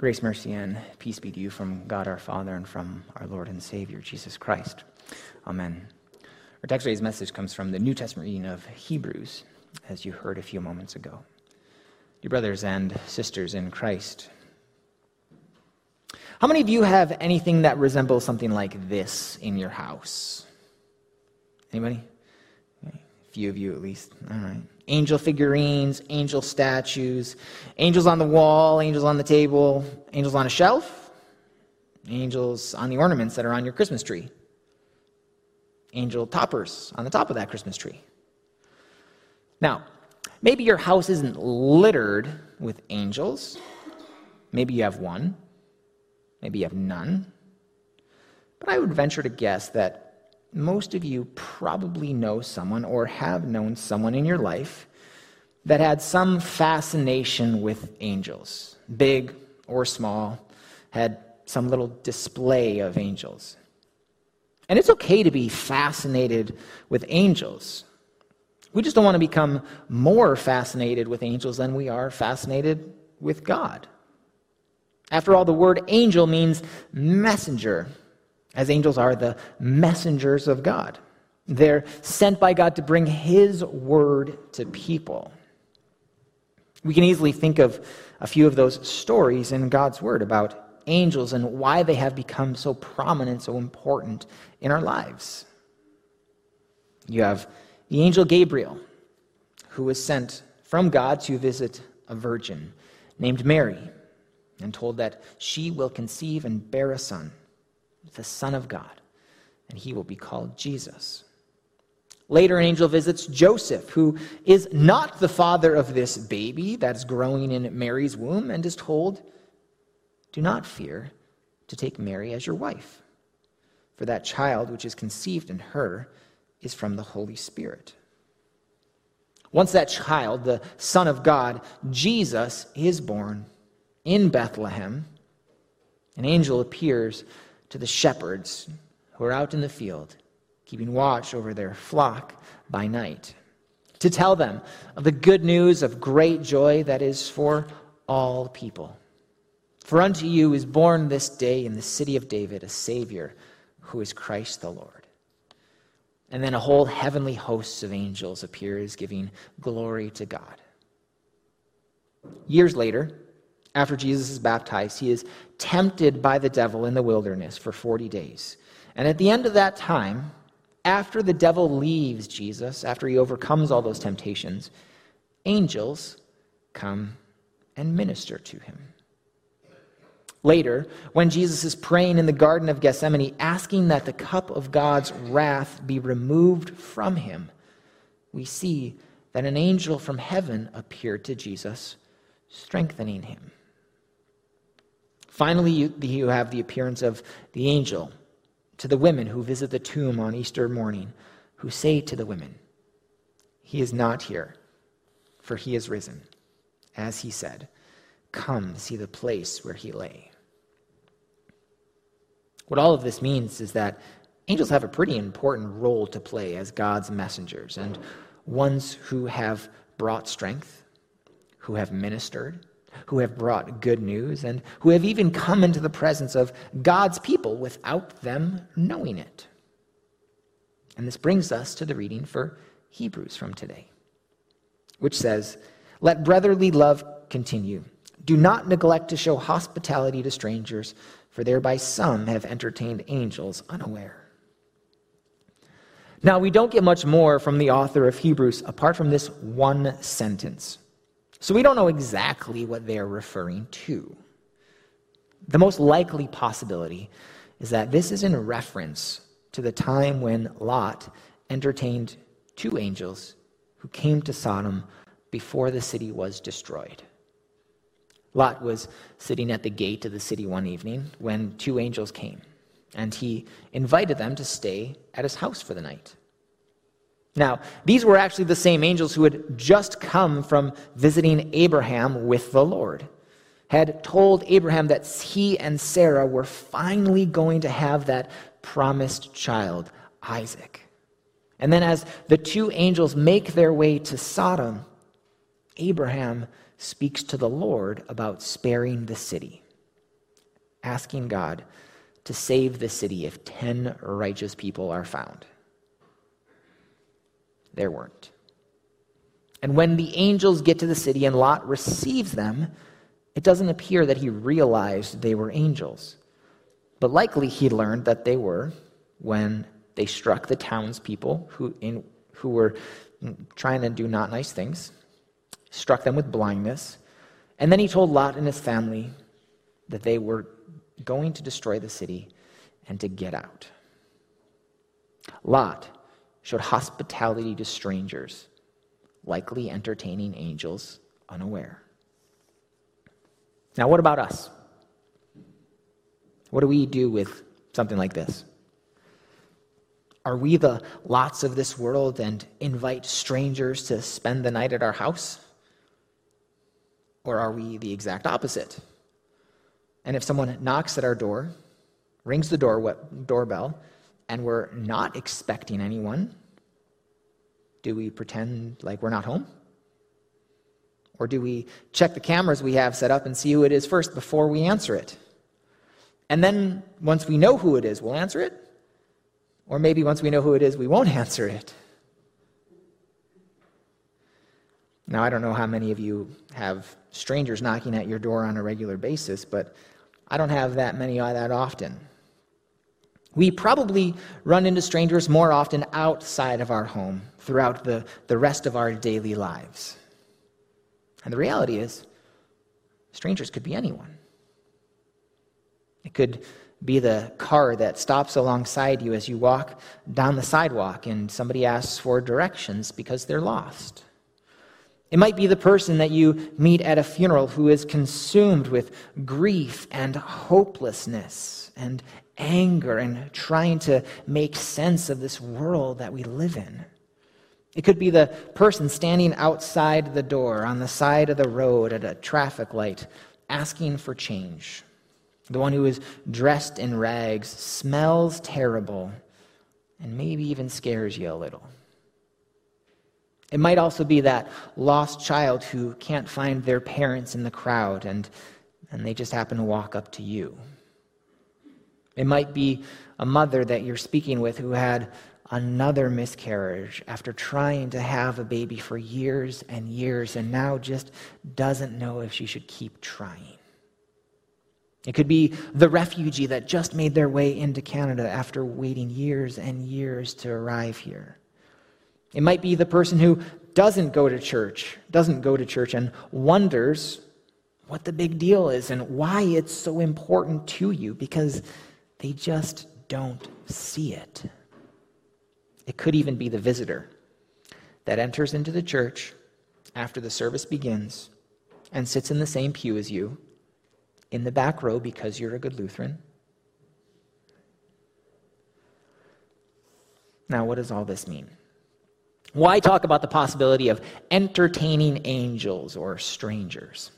Grace, mercy, and peace be to you from God our Father and from our Lord and Savior, Jesus Christ. Amen. Our text today's message comes from the New Testament reading of Hebrews, as you heard a few moments ago. Dear brothers and sisters in Christ, how many of you have anything that resembles something like this in your house? Anybody? A few of you at least. All right angel figurines, angel statues, angels on the wall, angels on the table, angels on a shelf, angels on the ornaments that are on your Christmas tree, angel toppers on the top of that Christmas tree. Now, maybe your house isn't littered with angels. Maybe you have one. Maybe you have none. But I would venture to guess that most of you probably know someone or have known someone in your life that had some fascination with angels, big or small, had some little display of angels. And it's okay to be fascinated with angels. We just don't want to become more fascinated with angels than we are fascinated with God. After all, the word angel means messenger as angels are the messengers of God. They're sent by God to bring His word to people. We can easily think of a few of those stories in God's word about angels and why they have become so prominent, so important in our lives. You have the angel Gabriel, who was sent from God to visit a virgin named Mary and told that she will conceive and bear a son the Son of God, and he will be called Jesus. Later, an angel visits Joseph, who is not the father of this baby that's growing in Mary's womb, and is told, Do not fear to take Mary as your wife, for that child which is conceived in her is from the Holy Spirit. Once that child, the Son of God, Jesus, is born in Bethlehem, an angel appears to the shepherds who are out in the field, keeping watch over their flock by night, to tell them of the good news of great joy that is for all people. For unto you is born this day in the city of David a Savior who is Christ the Lord. And then a whole heavenly host of angels appears, giving glory to God. Years later, after Jesus is baptized, he is tempted by the devil in the wilderness for 40 days. And at the end of that time, after the devil leaves Jesus, after he overcomes all those temptations, angels come and minister to him. Later, when Jesus is praying in the Garden of Gethsemane, asking that the cup of God's wrath be removed from him, we see that an angel from heaven appeared to Jesus, strengthening him. Finally, you, you have the appearance of the angel to the women who visit the tomb on Easter morning, who say to the women, He is not here, for he is risen. As he said, Come see the place where he lay. What all of this means is that angels have a pretty important role to play as God's messengers and ones who have brought strength, who have ministered, who have brought good news, and who have even come into the presence of God's people without them knowing it. And this brings us to the reading for Hebrews from today, which says, Let brotherly love continue. Do not neglect to show hospitality to strangers, for thereby some have entertained angels unaware. Now, we don't get much more from the author of Hebrews apart from this one sentence. So we don't know exactly what they're referring to. The most likely possibility is that this is in reference to the time when Lot entertained two angels who came to Sodom before the city was destroyed. Lot was sitting at the gate of the city one evening when two angels came, and he invited them to stay at his house for the night. Now, these were actually the same angels who had just come from visiting Abraham with the Lord, had told Abraham that he and Sarah were finally going to have that promised child, Isaac. And then, as the two angels make their way to Sodom, Abraham speaks to the Lord about sparing the city. asking God to save the city if 10 righteous people are found. There weren't. And when the angels get to the city and Lot receives them, it doesn't appear that he realized they were angels. But likely he learned that they were when they struck the townspeople who, in, who were trying to do not nice things, struck them with blindness. And then he told Lot and his family that they were going to destroy the city and to get out. Lot showed hospitality to strangers, likely entertaining angels unaware. Now, what about us? What do we do with something like this? Are we the lots of this world and invite strangers to spend the night at our house? Or are we the exact opposite? And if someone knocks at our door, rings the door, doorbell, and we're not expecting anyone, do we pretend like we're not home? Or do we check the cameras we have set up and see who it is first before we answer it? And then once we know who it is, we'll answer it? Or maybe once we know who it is, we won't answer it. Now, I don't know how many of you have strangers knocking at your door on a regular basis, but I don't have that many that often. We probably run into strangers more often outside of our home throughout the, the rest of our daily lives. And the reality is, strangers could be anyone. It could be the car that stops alongside you as you walk down the sidewalk and somebody asks for directions because they're lost. It might be the person that you meet at a funeral who is consumed with grief and hopelessness and anger and trying to make sense of this world that we live in. It could be the person standing outside the door on the side of the road at a traffic light asking for change. The one who is dressed in rags, smells terrible, and maybe even scares you a little. It might also be that lost child who can't find their parents in the crowd and, and they just happen to walk up to you. It might be a mother that you're speaking with who had another miscarriage after trying to have a baby for years and years and now just doesn't know if she should keep trying. It could be the refugee that just made their way into Canada after waiting years and years to arrive here. It might be the person who doesn't go to church, doesn't go to church and wonders what the big deal is and why it's so important to you because they just don't see it. It could even be the visitor that enters into the church after the service begins and sits in the same pew as you in the back row because you're a good Lutheran. Now, what does all this mean? Why talk about the possibility of entertaining angels or strangers?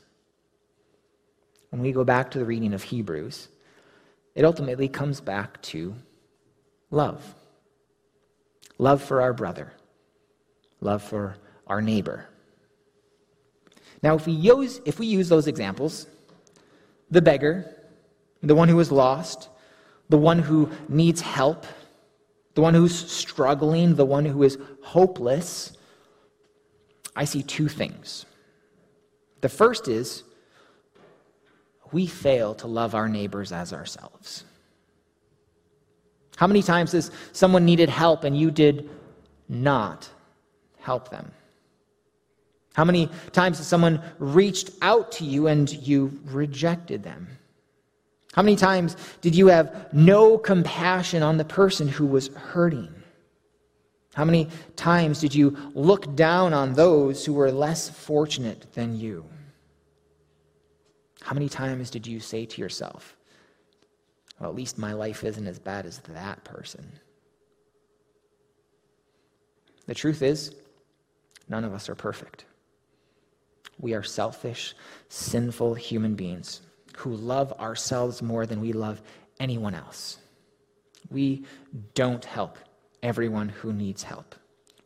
When we go back to the reading of Hebrews, it ultimately comes back to love love for our brother, love for our neighbor. Now, if we use, if we use those examples, the beggar, the one who is lost, the one who needs help, the one who's struggling, the one who is hopeless, I see two things. The first is we fail to love our neighbors as ourselves. How many times has someone needed help and you did not help them? How many times has someone reached out to you and you rejected them? How many times did you have no compassion on the person who was hurting? How many times did you look down on those who were less fortunate than you? How many times did you say to yourself, well, at least my life isn't as bad as that person? The truth is, none of us are perfect. We are selfish, sinful human beings who love ourselves more than we love anyone else. We don't help everyone who needs help.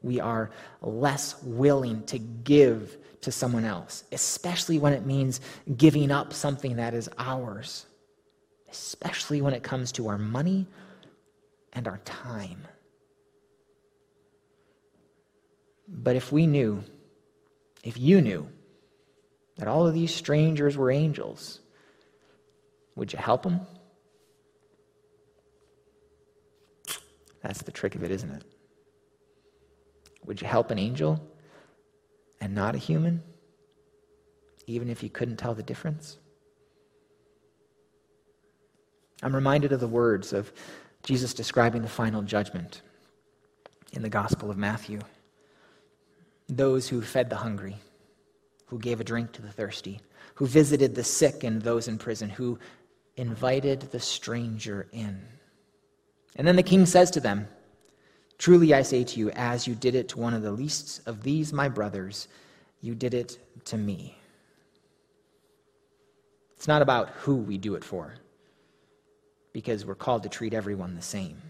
We are less willing to give to someone else, especially when it means giving up something that is ours. especially when it comes to our money and our time. But if we knew, if you knew, that all of these strangers were angels, would you help them? That's the trick of it, isn't it? Would you help an angel and not a human, even if you couldn't tell the difference? I'm reminded of the words of Jesus describing the final judgment in the Gospel of Matthew. Those who fed the hungry, who gave a drink to the thirsty, who visited the sick and those in prison, who invited the stranger in. And then the king says to them, Truly I say to you, as you did it to one of the least of these my brothers, you did it to me. It's not about who we do it for because we're called to treat everyone the same.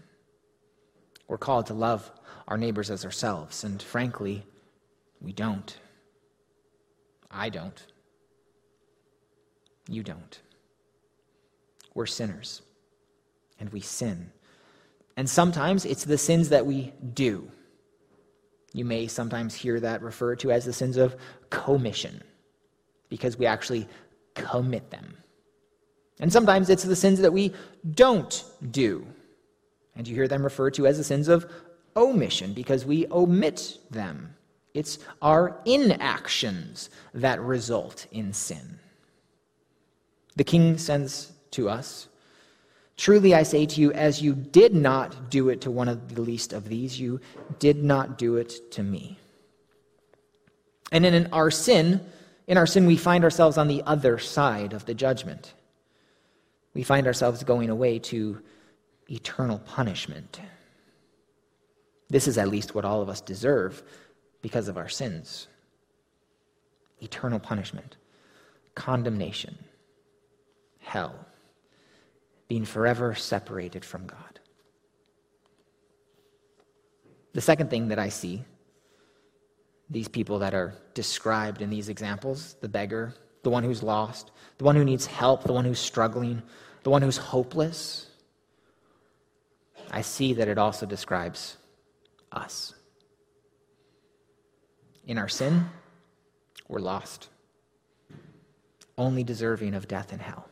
We're called to love our neighbors as ourselves, and frankly, we don't. I don't. You don't. We're sinners, and we sin. And sometimes it's the sins that we do. You may sometimes hear that referred to as the sins of commission, because we actually commit them. And sometimes it's the sins that we don't do. And you hear them referred to as the sins of omission because we omit them. It's our inactions that result in sin. The king sends to us Truly I say to you, as you did not do it to one of the least of these, you did not do it to me. And in our sin, in our sin, we find ourselves on the other side of the judgment we find ourselves going away to eternal punishment. This is at least what all of us deserve because of our sins eternal punishment, condemnation, hell, being forever separated from God. The second thing that I see, these people that are described in these examples the beggar, the one who's lost, the one who needs help, the one who's struggling, the one who's hopeless, I see that it also describes us. In our sin, we're lost, only deserving of death and hell.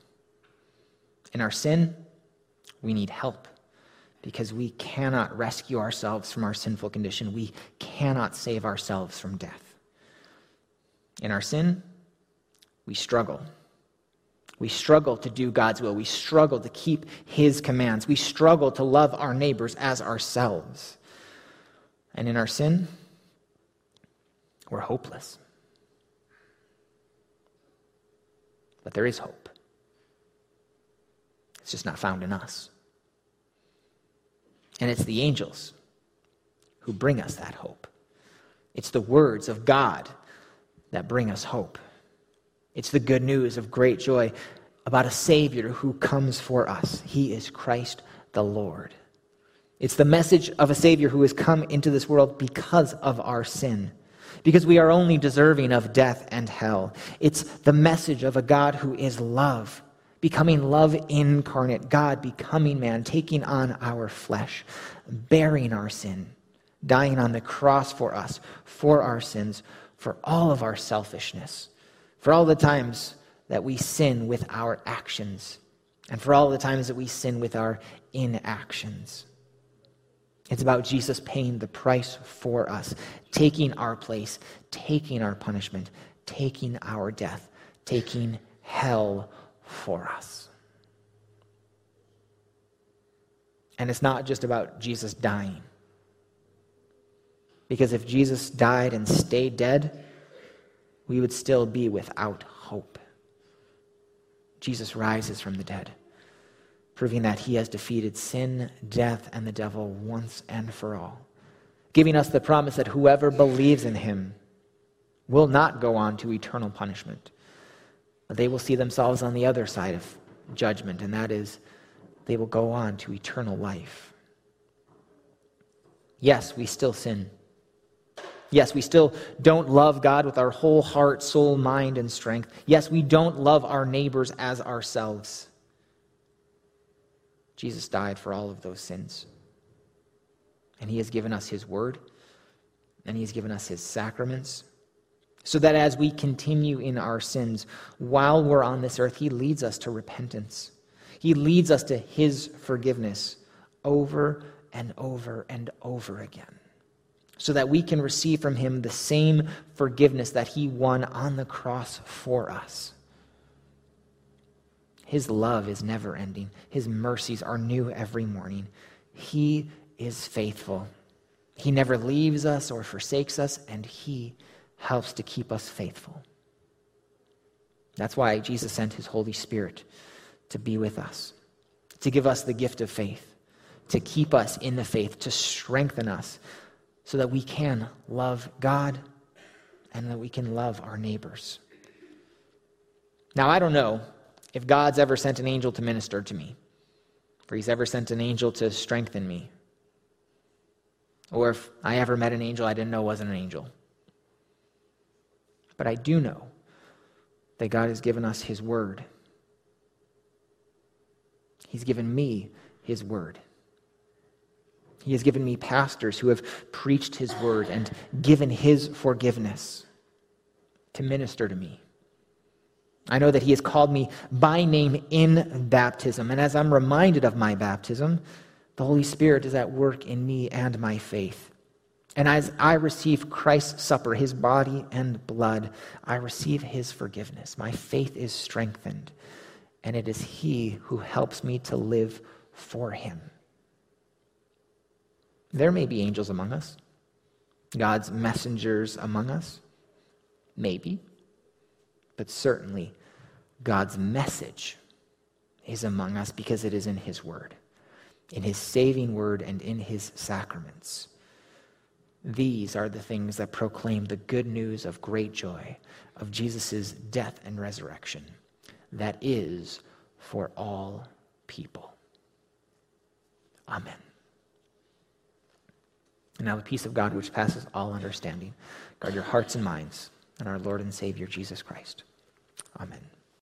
In our sin, we need help because we cannot rescue ourselves from our sinful condition. We cannot save ourselves from death. In our sin, we struggle we struggle to do God's will. We struggle to keep His commands. We struggle to love our neighbors as ourselves. And in our sin, we're hopeless. But there is hope. It's just not found in us. And it's the angels who bring us that hope. It's the words of God that bring us hope. It's the good news of great joy about a Savior who comes for us. He is Christ the Lord. It's the message of a Savior who has come into this world because of our sin, because we are only deserving of death and hell. It's the message of a God who is love, becoming love incarnate, God becoming man, taking on our flesh, bearing our sin, dying on the cross for us, for our sins, for all of our selfishness for all the times that we sin with our actions, and for all the times that we sin with our inactions. It's about Jesus paying the price for us, taking our place, taking our punishment, taking our death, taking hell for us. And it's not just about Jesus dying. Because if Jesus died and stayed dead, we would still be without hope. Jesus rises from the dead, proving that he has defeated sin, death, and the devil once and for all, giving us the promise that whoever believes in him will not go on to eternal punishment, they will see themselves on the other side of judgment, and that is, they will go on to eternal life. Yes, we still sin. Yes, we still don't love God with our whole heart, soul, mind, and strength. Yes, we don't love our neighbors as ourselves. Jesus died for all of those sins. And he has given us his word, and he has given us his sacraments, so that as we continue in our sins while we're on this earth, he leads us to repentance. He leads us to his forgiveness over and over and over again, so that we can receive from him the same forgiveness that he won on the cross for us. His love is never ending. His mercies are new every morning. He is faithful. He never leaves us or forsakes us, and He helps to keep us faithful. That's why Jesus sent His Holy Spirit to be with us, to give us the gift of faith, to keep us in the faith, to strengthen us, so that we can love God and that we can love our neighbors. Now, I don't know if God's ever sent an angel to minister to me, or He's ever sent an angel to strengthen me, or if I ever met an angel I didn't know wasn't an angel. But I do know that God has given us His Word. He's given me His Word. He has given me pastors who have preached His Word and given His forgiveness to minister to me. I know that He has called me by name in baptism. And as I'm reminded of my baptism, the Holy Spirit is at work in me and my faith. And as I receive Christ's supper, his body and blood, I receive his forgiveness. My faith is strengthened, and it is he who helps me to live for him. There may be angels among us, God's messengers among us, maybe but certainly God's message is among us because it is in His Word, in His saving Word, and in His sacraments. These are the things that proclaim the good news of great joy of Jesus' death and resurrection that is for all people. Amen. And now the peace of God, which passes all understanding, guard your hearts and minds and our Lord and Savior Jesus Christ. Amen.